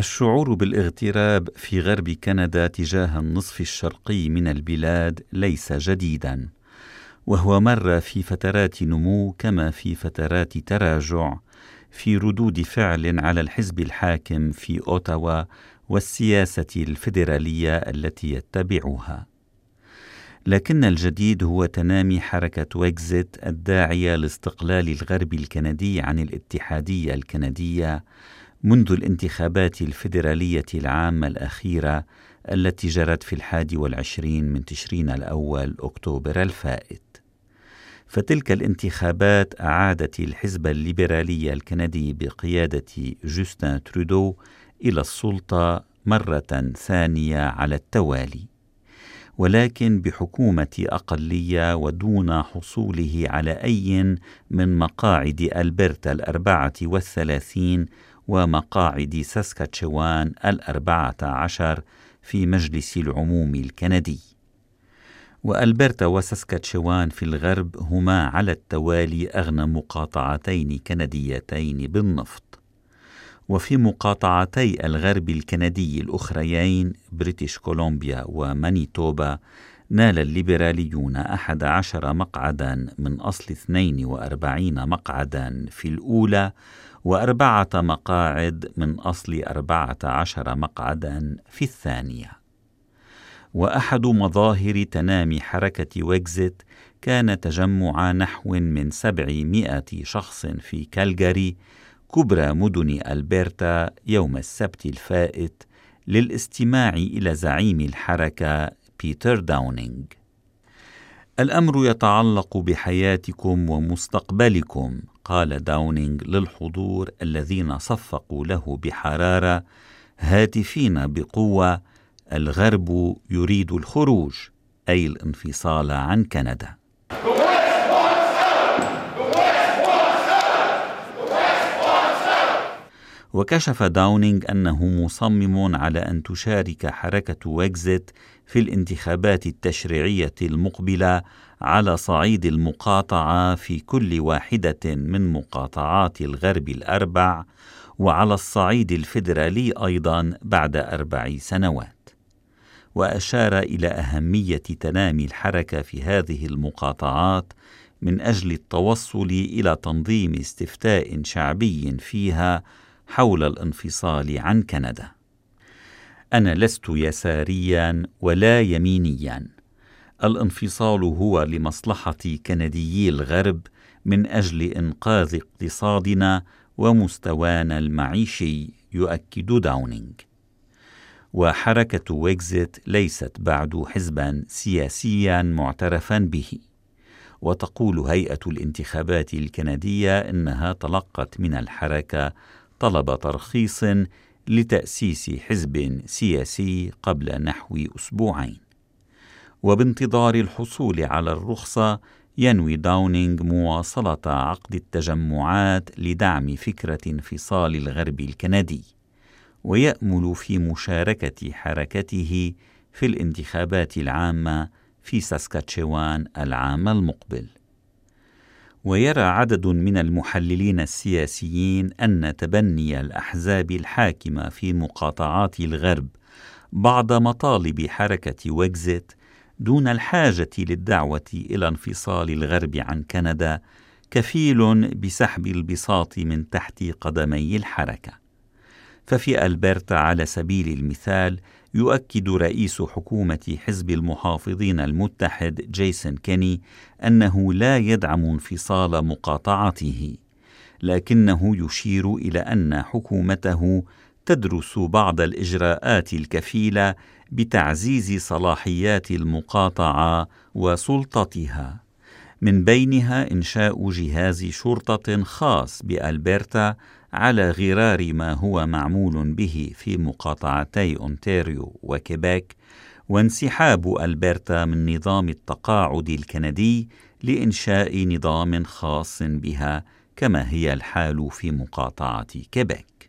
الشعور بالاغتراب في غرب كندا تجاه النصف الشرقي من البلاد ليس جديدا وهو مر في فترات نمو كما في فترات تراجع في ردود فعل على الحزب الحاكم في أوتاوا والسياسة الفيدرالية التي يتبعها. لكن الجديد هو تنامي حركة ويكزيت الداعية لاستقلال الغرب الكندي عن الاتحادية الكندية منذ الانتخابات الفيدرالية العامة الأخيرة التي جرت في الحادي والعشرين من تشرين الأول أكتوبر الفائت. فتلك الانتخابات أعادت الحزب الليبرالي الكندي بقيادة جوستن ترودو إلى السلطة مرة ثانية على التوالي ولكن بحكومة أقلية ودون حصوله على أي من مقاعد ألبرتا الأربعة والثلاثين ومقاعد ساسكاتشوان الأربعة عشر في مجلس العموم الكندي. وألبرتا وساسكاتشوان في الغرب هما على التوالي أغنى مقاطعتين كنديتين بالنفط. وفي مقاطعتي الغرب الكندي الأخريين بريتش كولومبيا ومانيتوبا نال الليبراليون أحد عشر مقعدا من أصل 42 مقعدا في الأولى وأربعة مقاعد من أصل أربعة عشر مقعدا في الثانية. وأحد مظاهر تنامي حركة ويكزيت كان تجمع نحو من سبعمائة شخص في كالجاري كبرى مدن ألبرتا يوم السبت الفائت للاستماع إلى زعيم الحركة بيتر داونينغ. الأمر يتعلق بحياتكم ومستقبلكم قال داونينغ للحضور الذين صفقوا له بحرارة هاتفين بقوة الغرب يريد الخروج أي الانفصال عن كندا. وكشف داونينغ أنه مصمم على أن تشارك حركة ويكزيت في الانتخابات التشريعية المقبلة على صعيد المقاطعة في كل واحدة من مقاطعات الغرب الأربع وعلى الصعيد الفيدرالي أيضا بعد أربع سنوات. وأشار إلى أهمية تنامي الحركة في هذه المقاطعات من أجل التوصل إلى تنظيم استفتاء شعبي فيها حول الانفصال عن كندا. أنا لست يساريا ولا يمينيا. الانفصال هو لمصلحة كنديي الغرب من أجل إنقاذ اقتصادنا ومستوانا المعيشي يؤكد داونينغ. وحركة ويكزيت ليست بعد حزبا سياسيا معترفا به. وتقول هيئة الانتخابات الكندية إنها تلقت من الحركة طلب ترخيص لتأسيس حزب سياسي قبل نحو أسبوعين وبانتظار الحصول على الرخصة ينوي داونينغ مواصلة عقد التجمعات لدعم فكرة انفصال الغرب الكندي ويأمل في مشاركة حركته في الانتخابات العامة في ساسكاتشوان العام المقبل. ويرى عدد من المحللين السياسيين أن تبني الأحزاب الحاكمة في مقاطعات الغرب بعض مطالب حركة ويكزيت دون الحاجة للدعوة إلى انفصال الغرب عن كندا كفيل بسحب البساط من تحت قدمي الحركة. ففي ألبرتا على سبيل المثال يؤكد رئيس حكومة حزب المحافظين المتحد جيسون كيني أنه لا يدعم انفصال مقاطعته لكنه يشير إلى أن حكومته تدرس بعض الإجراءات الكفيلة بتعزيز صلاحيات المقاطعة وسلطتها. من بينها إنشاء جهاز شرطة خاص بألبرتا على غرار ما هو معمول به في مقاطعتي أونتاريو وكيبيك وانسحاب ألبرتا من نظام التقاعد الكندي لإنشاء نظام خاص بها كما هي الحال في مقاطعة كيبيك